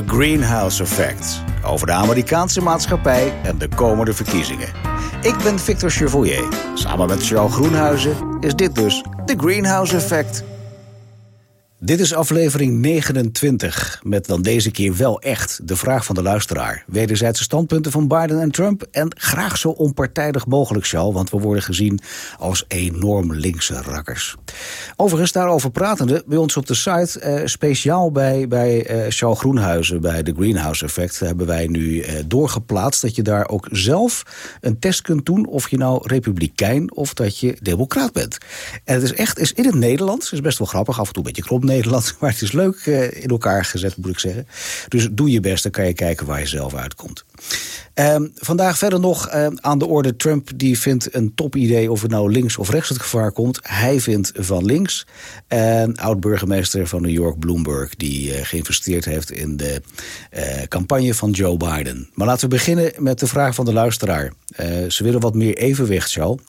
The Greenhouse Effect. Over de Amerikaanse maatschappij en de komende verkiezingen. Ik ben Victor Chevoyer. Samen met Charles Groenhuizen is dit dus The Greenhouse Effect. Dit is aflevering 29, met dan deze keer wel echt de vraag van de luisteraar. Wederzijdse standpunten van Biden en Trump en graag zo onpartijdig mogelijk, Charles, want we worden gezien als enorm linkse rakkers. Overigens, daarover pratende, bij ons op de site, eh, speciaal bij, bij eh, Groenhuizen, bij de Greenhouse Effect, hebben wij nu eh, doorgeplaatst dat je daar ook zelf een test kunt doen of je nou republikein of dat je democraat bent. En het is echt, is in het Nederlands, is best wel grappig, af en toe een beetje krop Nederland. Maar het is leuk eh, in elkaar gezet, moet ik zeggen. Dus doe je best, dan kan je kijken waar je zelf uitkomt. Ehm, vandaag verder nog ehm, aan de orde. Trump die vindt een topidee of het nou links of rechts het gevaar komt. Hij vindt van links. En oud-burgemeester van New York, Bloomberg... die uh, geïnvesteerd heeft in de campagne van Joe Biden. Maar laten we beginnen met de vraag van de luisteraar. ze willen wat meer evenwicht, Charles.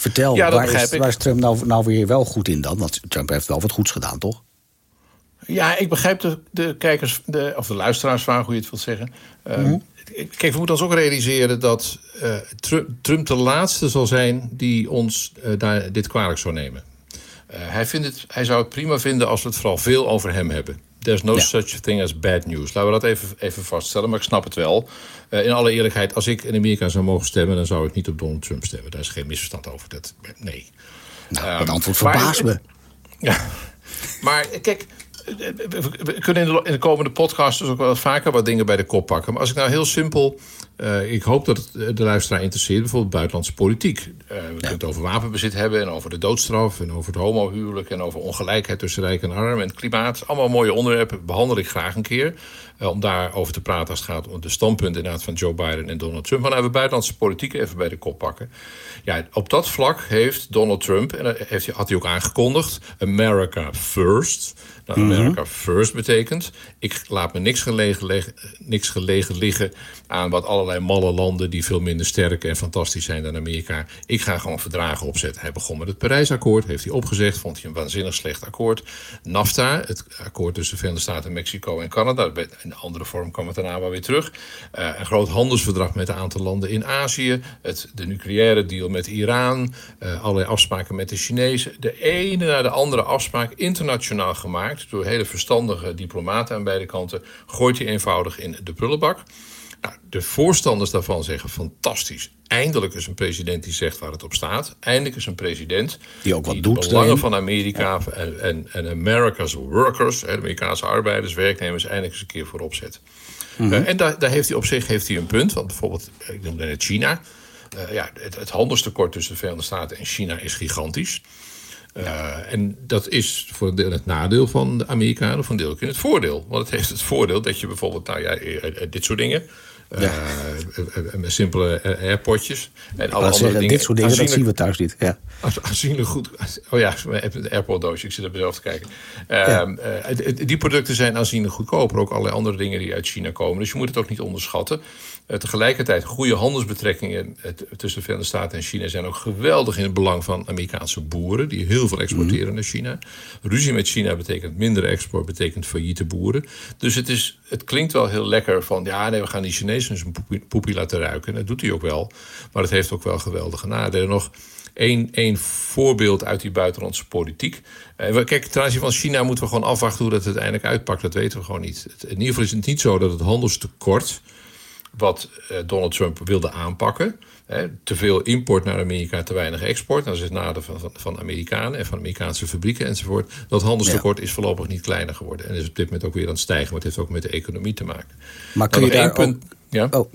Vertel, ja, waar, is, waar, is, Trump nou, nou weer wel goed in dan? Want Trump heeft wel wat goeds gedaan, toch? Ja, ik begrijp de, de kijkers, de, of de luisteraars vragen, hoe je het wilt zeggen. Uh, mm -hmm. Kijk, we moeten ons ook realiseren dat uh, Trump, Trump, de laatste zal zijn die ons uh, daar, dit kwalijk zou nemen. hij, vindt het, hij zou het prima vinden als we het vooral veel over hem hebben. There's no ja. such thing as bad news. Laten we dat even, even vaststellen, maar ik snap het wel. Uh, in alle eerlijkheid, als ik in Amerika zou mogen stemmen... dan zou ik niet op Donald Trump stemmen. Daar is geen misverstand over. Dat, nee. Nou, dat antwoord verbaast me. Ja, maar kijk... We kunnen in de, in de komende podcast dus ook wel vaker wat dingen bij de kop pakken. Maar als ik nou heel simpel uh, ik hoop dat het de luisteraar interesseert, bijvoorbeeld buitenlandse politiek. Uh, we ja. kunnen het over wapenbezit hebben en over de doodstraf en over het homohuwelijk en over ongelijkheid tussen rijk en arm en het klimaat. Allemaal mooie onderwerpen, behandel ik graag een keer. Uh, om daarover te praten als het gaat om de standpunten inderdaad van Joe Biden en Donald Trump. Maar even buitenlandse politiek even bij de kop pakken. Ja, op dat vlak heeft Donald Trump, en dat heeft, had hij ook aangekondigd, America First. Nou, America mm -hmm. First betekent, ik laat me niks gelegen, niks gelegen liggen aan wat allerlei malle landen die veel minder sterk en fantastisch zijn dan Amerika. Ik ga gewoon verdragen opzetten. Hij begon met het Parijsakkoord, heeft hij opgezegd, vond hij een waanzinnig slecht akkoord. NAFTA, het akkoord tussen de Verenigde Staten, Mexico en Canada. In een andere vorm kwam het daarna wel weer terug. Uh, een groot handelsverdrag met een aantal landen in Azië. Het, de nucleaire deal met Iran. Uh, allerlei afspraken met de Chinezen. De ene na de andere afspraak internationaal gemaakt door hele verstandige diplomaten aan beide kanten. Gooit hij eenvoudig in de prullenbak. Nou, de voorstanders daarvan zeggen fantastisch. Eindelijk is een president die zegt waar het op staat. Eindelijk is een president die ook wat die doet. De belangen van Amerika ja. en, en, en America's workers, Amerikaanse arbeiders, werknemers, eindelijk eens een keer voorop zet. Mm -hmm. uh, en daar, daar heeft hij op zich heeft hij een punt. Want bijvoorbeeld, ik noemde net China. Uh, ja, het, het handelstekort tussen de Verenigde Staten en China is gigantisch. Uh, en dat is voor een deel het nadeel van de Amerikanen, voor een deel ook in het voordeel. Want het heeft het voordeel dat je bijvoorbeeld, nou ja, dit soort dingen. Ja. Uh, simpele airpotjes. En alle andere zeggen, dingen. Dit soort dingen, dat zien we thuis niet. Ja. Aanzienlijk goed. Oh ja, het airport doosje. Ik zit er zelf te kijken. Ja. Uh, die producten zijn aanzienlijk goedkoper. Ook allerlei andere dingen die uit China komen. Dus je moet het ook niet onderschatten. Uh, tegelijkertijd, goede handelsbetrekkingen tussen de Verenigde Staten en China zijn ook geweldig in het belang van Amerikaanse boeren. Die heel veel exporteren naar China. Ruzie met China betekent minder export, betekent failliete boeren. Dus het, is, het klinkt wel heel lekker van ja, nee, we gaan die Chinezen een poepie laten ruiken. Dat doet hij ook wel. Maar het heeft ook wel geweldige nadelen. Nog één, één voorbeeld uit die buitenlandse politiek. Uh, kijk, ten aanzien van China moeten we gewoon afwachten hoe dat uiteindelijk uitpakt. Dat weten we gewoon niet. In ieder geval is het niet zo dat het handelstekort wat uh, Donald Trump wilde aanpakken. Te veel import naar Amerika, te weinig export. Dat is het nadeel van, van, van Amerikanen en van Amerikaanse fabrieken enzovoort. Dat handelstekort ja. is voorlopig niet kleiner geworden. En is op dit moment ook weer aan het stijgen. Maar het heeft ook met de economie te maken. Maar kun je daar punt, ook... Ja? Oh,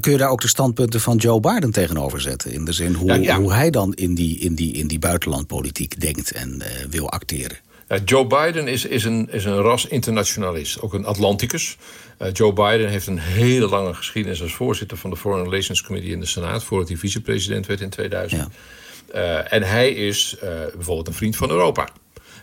kun je daar ook de standpunten van Joe Biden tegenover zetten? In de zin hoe, ja. hoe hij dan in die, in, die, in die buitenlandpolitiek denkt en uh, wil acteren. Ja, Joe Biden is, is, een, is een ras internationalist, ook een Atlanticus. Uh, Joe Biden heeft een hele lange geschiedenis als voorzitter van de Foreign Relations Committee in de Senaat, voordat hij vicepresident werd in 2000. Uh, en hij is bijvoorbeeld een vriend van Europa.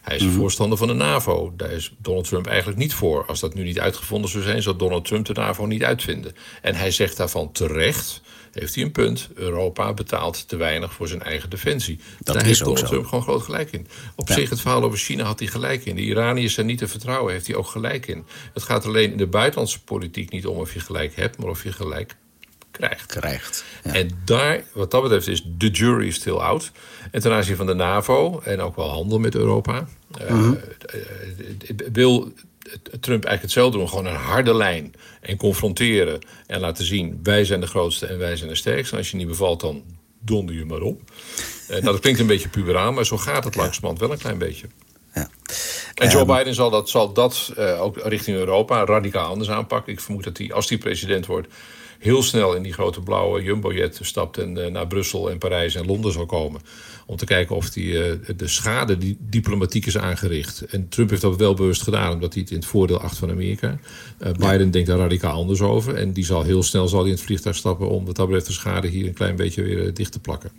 Hij is een mm-hmm. voorstander van de NAVO. Daar is Donald Trump eigenlijk niet voor. Als dat nu niet uitgevonden zou zijn, zou Donald Trump de NAVO niet uitvinden. En hij zegt daarvan terecht. Heeft hij een punt. Europa betaalt te weinig voor zijn eigen defensie. Dat Daar is heeft Donald gewoon groot gelijk in. Op zich, het verhaal over China had hij gelijk in. De Iraniërs zijn niet te vertrouwen, heeft hij ook gelijk in. Het gaat alleen in de buitenlandse politiek niet om of je gelijk hebt, maar of je gelijk krijgt. Krijgt. Ja. En daar, wat dat betreft, is de jury still out. En ten aanzien van de NAVO en ook wel handel met Europa, Mhm. eh, eh, wil Trump eigenlijk hetzelfde doen. Gewoon een harde lijn en confronteren en laten zien: wij zijn de grootste en wij zijn de sterkste. En als je niet bevalt, dan donder je maar op. Eh, nou, dat klinkt een beetje puberaan, maar zo gaat het langzamerhand wel een klein beetje. Ja. En Joe Ehm, Biden zal dat, zal dat eh, ook richting Europa radicaal anders aanpakken. Ik vermoed dat hij, als hij president wordt, heel snel in die grote blauwe jumbojet stapt en eh, naar Brussel en Parijs en Londen zal komen. Om te kijken of hij eh, de schade die diplomatiek is aangericht. En Trump heeft dat wel bewust gedaan, omdat hij het in het voordeel acht van Amerika. Eh, Biden denkt daar radicaal anders over. En die zal heel snel zal hij in het vliegtuig stappen om wat dat betreft de schade hier een klein beetje weer dicht te plakken.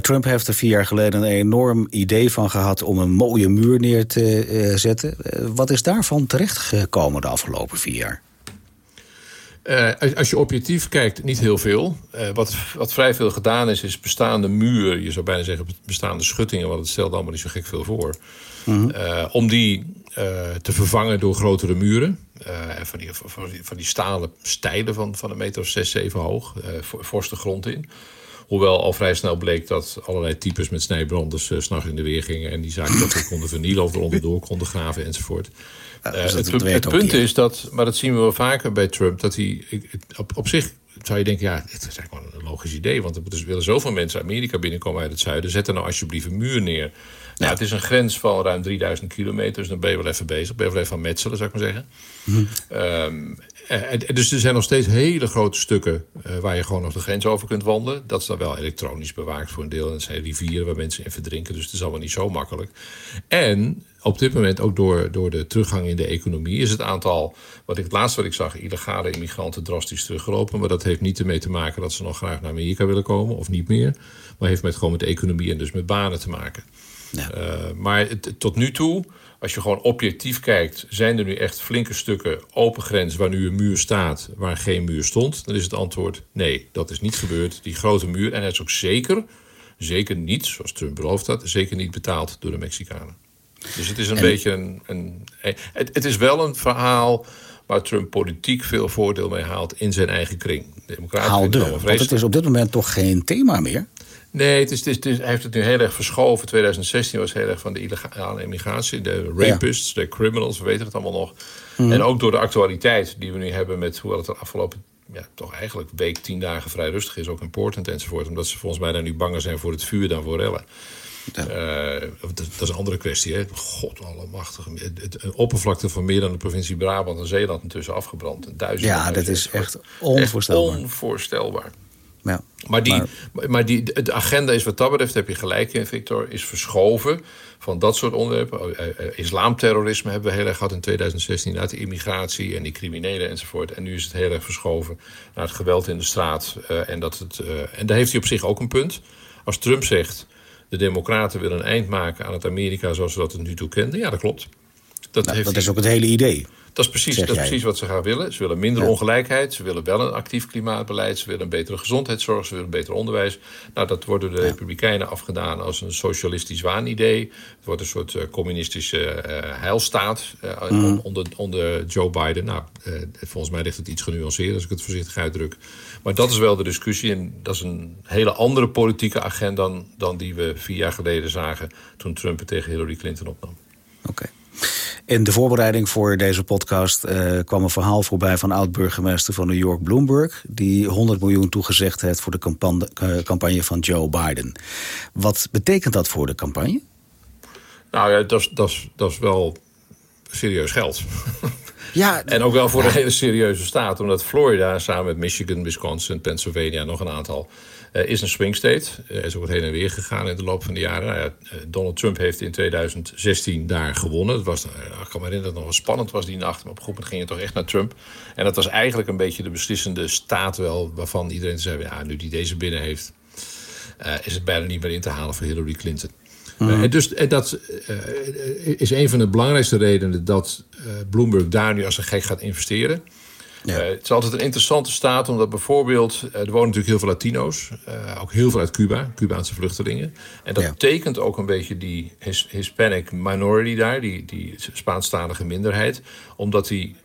Trump heeft er vier jaar geleden een enorm idee van gehad om een mooie muur neer te zetten. Wat is daarvan terechtgekomen de afgelopen vier jaar? Eh, als- als je objectief kijkt, niet heel veel. Eh, wat, wat vrij veel gedaan is, is bestaande muren, je zou bijna zeggen bestaande schuttingen, want het stelt allemaal niet zo gek veel voor. Eh, om die te vervangen door grotere muren. Van, die, van, die, van die stalen stijlen van, van een meter of zes, zeven hoog. for- fors de grond in. Hoewel al vrij snel bleek dat allerlei types met snijbranders uh, s'nachts in de weer gingen. En die zaken dat konden vernielen of eronder door konden graven enzovoort. Ja, Eh, dus het punt is dat, maar dat zien we wel vaker bij Trump, dat hij op zich zou je denken, ja, het is eigenlijk wel een logisch idee, want er dus willen zoveel mensen Amerika binnenkomen uit het zuiden. Zet er nou alsjeblieft een muur neer. Nou, het is een grens van ruim 3000 kilometer, dus dan ben je wel even bezig. Ben je wel even aan metselen, zou ik maar zeggen. Ehm, en, en dus er zijn nog steeds hele grote stukken eh, waar je gewoon nog de grens over kunt wandelen. Dat is dan wel elektronisch bewaakt voor een deel. En het zijn rivieren waar mensen in verdrinken, dus het is allemaal niet zo makkelijk. En op dit moment, ook door, door de teruggang in de economie, is het aantal, wat ik het laatste wat ik zag, illegale immigranten drastisch teruggelopen. Maar dat heeft niet ermee te maken dat ze nog graag naar Amerika willen komen, of niet meer. Maar heeft met gewoon met de economie en dus met banen te maken. Ja. Uh, maar het, tot nu toe, als je gewoon objectief kijkt, zijn er nu echt flinke stukken open grens waar nu een muur staat, waar geen muur stond? Dan is het antwoord nee, dat is niet gebeurd. Die grote muur, en hij is ook zeker, zeker niet, zoals Trump beloofd had, zeker niet betaald door de Mexicanen. Dus het is een en... beetje een. een het, het, is wel een verhaal waar Trump politiek veel voordeel mee haalt in zijn eigen kring. Democraten Haalde, want het is op dit moment toch geen thema meer? Nee, het is, het is, het is, hij heeft het nu heel erg verschoven. 2016 was heel erg van de illegale immigratie. De rapists, ja. de criminals, we weten het allemaal nog. Mm. En ook door de actualiteit die we nu hebben met hoewel het de afgelopen ja, toch eigenlijk week, tien dagen vrij rustig is, ook in Portland enzovoort. Omdat ze volgens mij daar nu banger zijn voor het vuur dan voor rellen. Ja. Uh, dat, dat, is een andere kwestie. Hè? God allemachtig. Een oppervlakte van meer dan de provincie Brabant en Zeeland intussen afgebrand. Duizend ja, dat is echt onvoorstelbaar. Echt onvoorstelbaar. Ja, maar die, maar, maar die, de agenda is wat dat betreft, heb je gelijk in, Victor, is verschoven van dat soort onderwerpen. Uh, uh, islamterrorisme hebben we heel erg gehad in 2016, naar de immigratie en die criminelen enzovoort. En nu is het heel erg verschoven naar het geweld in de straat. Uh, en, dat het, en daar heeft hij op zich ook een punt. Als Trump zegt, de democraten willen een eind maken aan het Amerika zoals we dat nu toe kenden. Ja, dat klopt. Dat, nou, heeft dat is ook het hele idee. Dat is precies, dat is precies wat ze gaan willen. Ze willen minder ja. ongelijkheid. Ze willen wel een actief klimaatbeleid. Ze willen een betere gezondheidszorg. Ze willen beter onderwijs. Nou, dat wordt door de ja. Republikeinen afgedaan als een socialistisch waanidee. Het wordt een soort uh, communistische uh, heilstaat uh, mm. onder, onder Joe Biden. Nou, volgens mij ligt het iets genuanceerd als ik het voorzichtig uitdruk. Maar dat is wel de discussie. En dat is een hele andere politieke agenda dan, dan die we vier jaar geleden zagen toen Trump het tegen Hillary Clinton opnam. Oké. Okay. In de voorbereiding voor deze podcast uh, kwam een verhaal voorbij van oud-burgemeester van New York, Bloomberg, die 100 miljoen toegezegd heeft voor de campagne, uh, campagne van Joe Biden. Wat betekent dat voor de campagne? Nou ja, dat is wel serieus geld. Ja, en ook wel voor een hele serieuze staat, omdat Florida samen met Michigan, Wisconsin, Pennsylvania, nog een aantal, uh, is een swing state. Uh, is ook wat heen en weer gegaan in de loop van de jaren. Nou uh, Donald Trump heeft in 2016 daar gewonnen. Dat was, ik kan me herinneren dat het nog wel spannend was die nacht, maar op een moment ging het toch echt naar Trump. En dat was eigenlijk een beetje de beslissende staat wel, waarvan iedereen zei, ja, nu die deze binnen heeft, is het bijna niet meer in te halen voor Hillary Clinton. Mm. Uh, en dus en dat uh, is een van de belangrijkste redenen dat Bloomberg daar nu als een gek gaat investeren. het is altijd een interessante staat, omdat bijvoorbeeld... er wonen natuurlijk heel veel Latino's. ook heel veel uit Cuba, Cubaanse vluchtelingen. En dat betekent ook een beetje die Hispanic minority daar... die, die Spaanstalige minderheid. Omdat die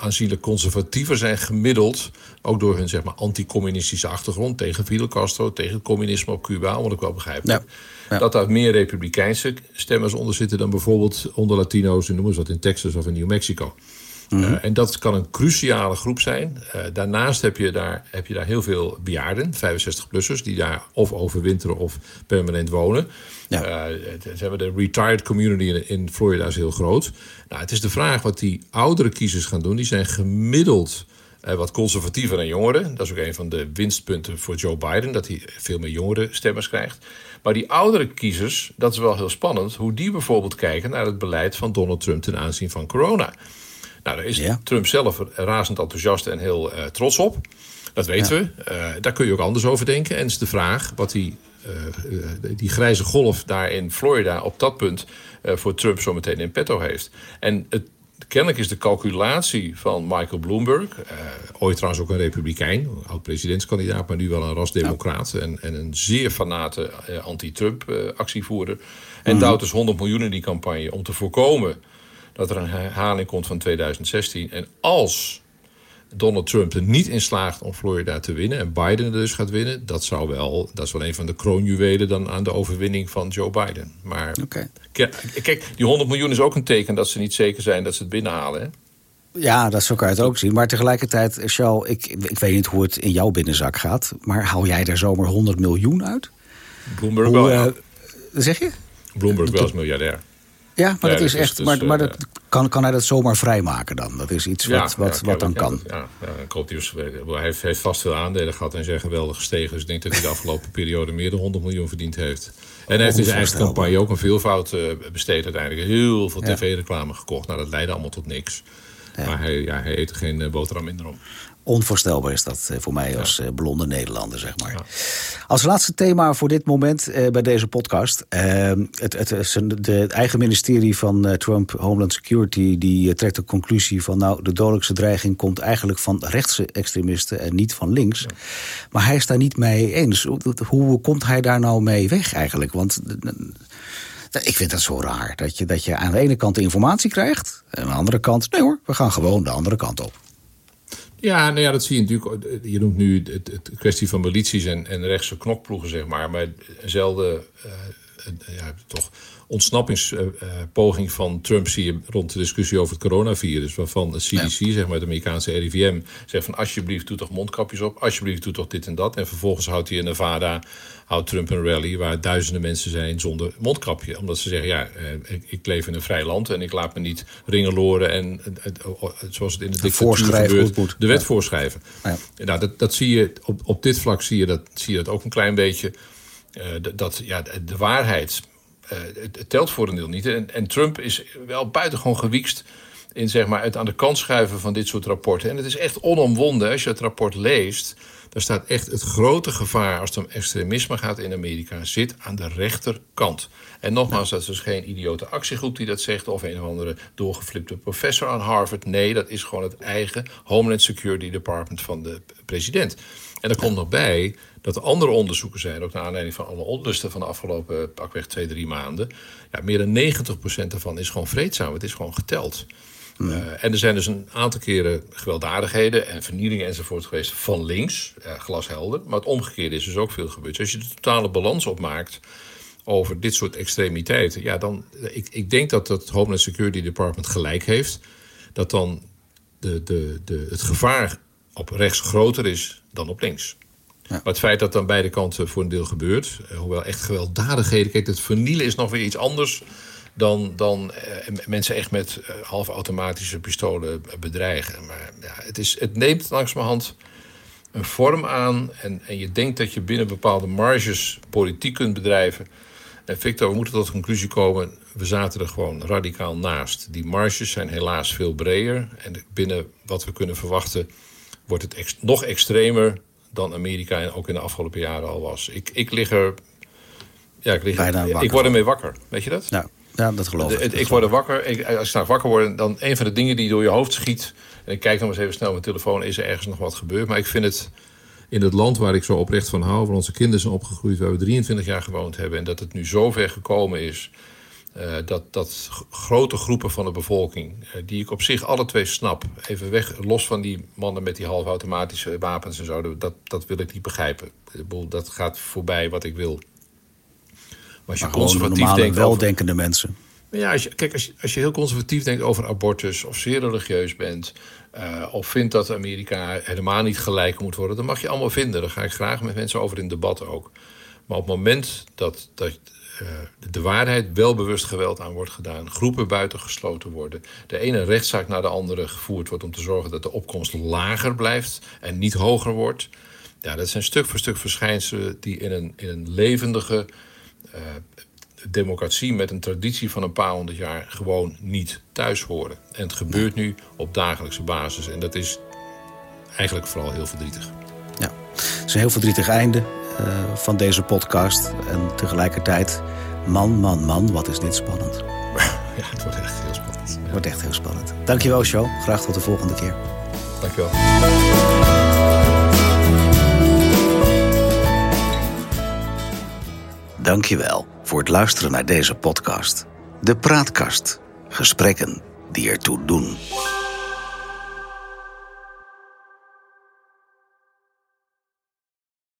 aanzienlijk conservatiever zijn gemiddeld. Ook door hun zeg maar, anticommunistische achtergrond tegen Fidel Castro, tegen het communisme op Cuba, wat ik wel begrijp. Dat daar meer republikeinse stemmers onder zitten dan bijvoorbeeld onder Latino's, noemen ze wat in Texas of in New Mexico. Mhm. Eh, en dat kan een cruciale groep zijn. Uh, daarnaast heb je, daar, heb je daar heel veel bejaarden, 65-plussers, die daar of overwinteren of permanent wonen. Ja. Uh, de retired community in, in, Florida is heel groot. Nou, het is de vraag wat die oudere kiezers gaan doen. Die zijn gemiddeld wat conservatiever en jongeren. Dat is ook een van de winstpunten voor Joe Biden, dat hij veel meer jongere stemmers krijgt. Maar die oudere kiezers, dat is wel heel spannend, hoe die bijvoorbeeld kijken naar het beleid van Donald Trump ten aanzien van corona. Nou, daar is Trump zelf razend enthousiast en heel uh, trots op. Dat weten we. Uh, daar kun je ook anders over denken. En is de vraag wat die, uh, die grijze golf daar in Florida op dat punt voor Trump zo meteen in petto heeft. En het, kennelijk is de calculatie van Michael Bloomberg, ooit trouwens ook een republikein, oud-presidentskandidaat, maar nu wel een rasdemocraat ja. en, en een zeer fanate anti-Trump actievoerder. En mm duwt dus 100 miljoen in die campagne om te voorkomen dat er een herhaling komt van 2016. En als Donald Trump er niet in slaagt om Florida te winnen... en Biden er dus gaat winnen... dat, zou wel, dat is wel een van de kroonjuwelen dan aan de overwinning van Joe Biden. Maar kijk, die 100 miljoen is ook een teken dat ze niet zeker zijn dat ze het binnenhalen. Hè? Ja, dat zo kan je het ook zien. Maar tegelijkertijd, Charles, ik, ik weet niet hoe het in jouw binnenzak gaat... maar haal jij daar zomaar 100 miljoen uit? Bloomberg wel. Uh, zeg je? Bloomberg wel als miljardair. Ja, maar dat is echt. Dus, maar, maar dat, eh, kan, kan hij dat zomaar vrijmaken dan? Dat is iets wat, wat, wat dan kan. Ja, ja, dus, hij heeft, heeft vast veel aandelen gehad en zijn geweldig gestegen. Dus ik denk dat hij de afgelopen periode meer dan 100 miljoen verdiend heeft. En hij heeft in zijn eigen campagne ook een veelvoud uh, besteed uiteindelijk. Heel veel tv-reclame gekocht. Nou, dat leidde allemaal tot niks. Maar hij, ja, hij eet er geen boterham minder om. Onvoorstelbaar is dat eh, voor mij als ja. blonde Nederlander, zeg maar. Als laatste thema voor dit moment uh, bij deze podcast. Uh, het, het, het, eigen ministerie van Trump, Homeland Security... die trekt de conclusie van... nou, de dodelijkste dreiging komt eigenlijk van rechtse extremisten... en niet van links. Ja. Maar hij is daar niet mee eens. Hoe komt hij daar nou mee weg eigenlijk? Want... Ik vind dat zo raar. Dat je, dat je aan de ene kant de informatie krijgt. En aan de andere kant, nee hoor, we gaan gewoon de andere kant op. Ja, nou ja, dat zie je natuurlijk. Je noemt nu het, het kwestie van milities en, en rechtse knokploegen, zeg maar. Maar eenzelfde, uh, ja, toch ontsnappingspoging van Trump zie je rond de discussie over het coronavirus. Waarvan de CDC, zeg maar, het Amerikaanse RIVM, zegt van alsjeblieft doe toch mondkapjes op. Alsjeblieft doe toch dit en dat. En vervolgens houdt hij in Nevada, houdt Trump een rally waar duizenden mensen zijn zonder mondkapje. Omdat ze zeggen, ja, eh, ik, ik leef in een vrij land en ik laat me niet ringeloren en zoals het in de dictatuur gebeurt, de wet voorschrijven. Ja. Nou, dat, dat zie je, op, op dit vlak zie je dat, zie je dat ook een klein beetje. Uh, dat ja, de waarheid uh, het, telt voor een deel niet. En, en, Trump is wel buitengewoon gewiekst in zeg maar, het aan de kant schuiven van dit soort rapporten. En het is echt onomwonden als je het rapport leest. Daar staat echt het grote gevaar als het om extremisme gaat in Amerika... zit aan de rechterkant. En nogmaals, dat is dus geen idiote actiegroep die dat zegt... of een of andere doorgeflipte professor aan Harvard. Nee, dat is gewoon het eigen Homeland Security Department van de president. En er komt nog bij dat er andere onderzoeken zijn, ook naar aanleiding van alle onlusten van de afgelopen pakweg twee, drie maanden. Ja, meer dan 90% daarvan is gewoon vreedzaam. Het is gewoon geteld. Uh, en er zijn dus een aantal keren gewelddadigheden en vernielingen enzovoort geweest van links, uh, glashelder. Maar het omgekeerde is dus ook veel gebeurd. Dus als je de totale balans opmaakt over dit soort extremiteiten, ja, dan. Ik, ik denk dat het Homeland Security Department gelijk heeft. Dat dan de, de, de, het gevaar op rechts groter is dan op links. Maar het feit dat dan beide kanten voor een deel gebeurt, eh, hoewel echt gewelddadigheden, kijk, het vernielen is nog weer iets anders dan, dan eh, mensen echt met uh, halfautomatische pistolen bedreigen. Maar ja, het, is, het neemt langzamerhand een vorm aan en, en je denkt dat je binnen bepaalde marges politiek kunt bedrijven. En Victor, we moeten tot de conclusie komen, we zaten er gewoon radicaal naast. Die marges zijn helaas veel breder en binnen wat we kunnen verwachten wordt het ex nog extremer dan Amerika en ook in de afgelopen jaren al was. Ik, ik lig er. Ja, ik, lig er, ik word ermee wakker. Weet je dat? Ja. Ja, dat geloof ik. ik word er wakker. Ik, als ik straks wakker word, dan een van de dingen die door je hoofd schiet. En ik kijk nog eens even snel op mijn telefoon. Is er ergens nog wat gebeurd? Maar ik vind het in het land waar ik zo oprecht van hou, waar onze kinderen zijn opgegroeid, waar we 23 jaar gewoond hebben. En dat het nu zo ver gekomen is. Uh, dat, dat grote groepen van de bevolking, uh, die ik op zich alle twee snap, even weg, los van die mannen met die halfautomatische wapens en zo, dat, dat wil ik niet begrijpen. Dat gaat voorbij wat ik wil. Maar als je maar conservatief normale, denkt. weldenkende over, mensen. Ja, als je, kijk, als je, als je heel conservatief denkt over abortus, of zeer religieus bent, uh, of vindt dat Amerika helemaal niet gelijk moet worden, dan mag je allemaal vinden. Daar ga ik graag met mensen over in debat ook. Maar op het moment dat, dat uh, de waarheid wel bewust geweld aan wordt gedaan, groepen buitengesloten worden, de ene rechtszaak naar de andere gevoerd wordt om te zorgen dat de opkomst lager blijft en niet hoger wordt. Ja, dat zijn stuk voor stuk verschijnselen die in een, in een levendige democratie met een traditie van een paar honderd jaar gewoon niet thuis horen. En het gebeurt nu op dagelijkse basis. En dat is eigenlijk vooral heel verdrietig. Ja, het is een heel verdrietig einde uh, van deze podcast. En tegelijkertijd, man, man, man, wat is dit spannend. Ja, het wordt echt heel spannend. Het wordt echt heel spannend. Dankjewel, Show. Graag tot de volgende keer. Dankjewel. Dankjewel voor het luisteren naar deze podcast. De Praatkast. Gesprekken die ertoe doen.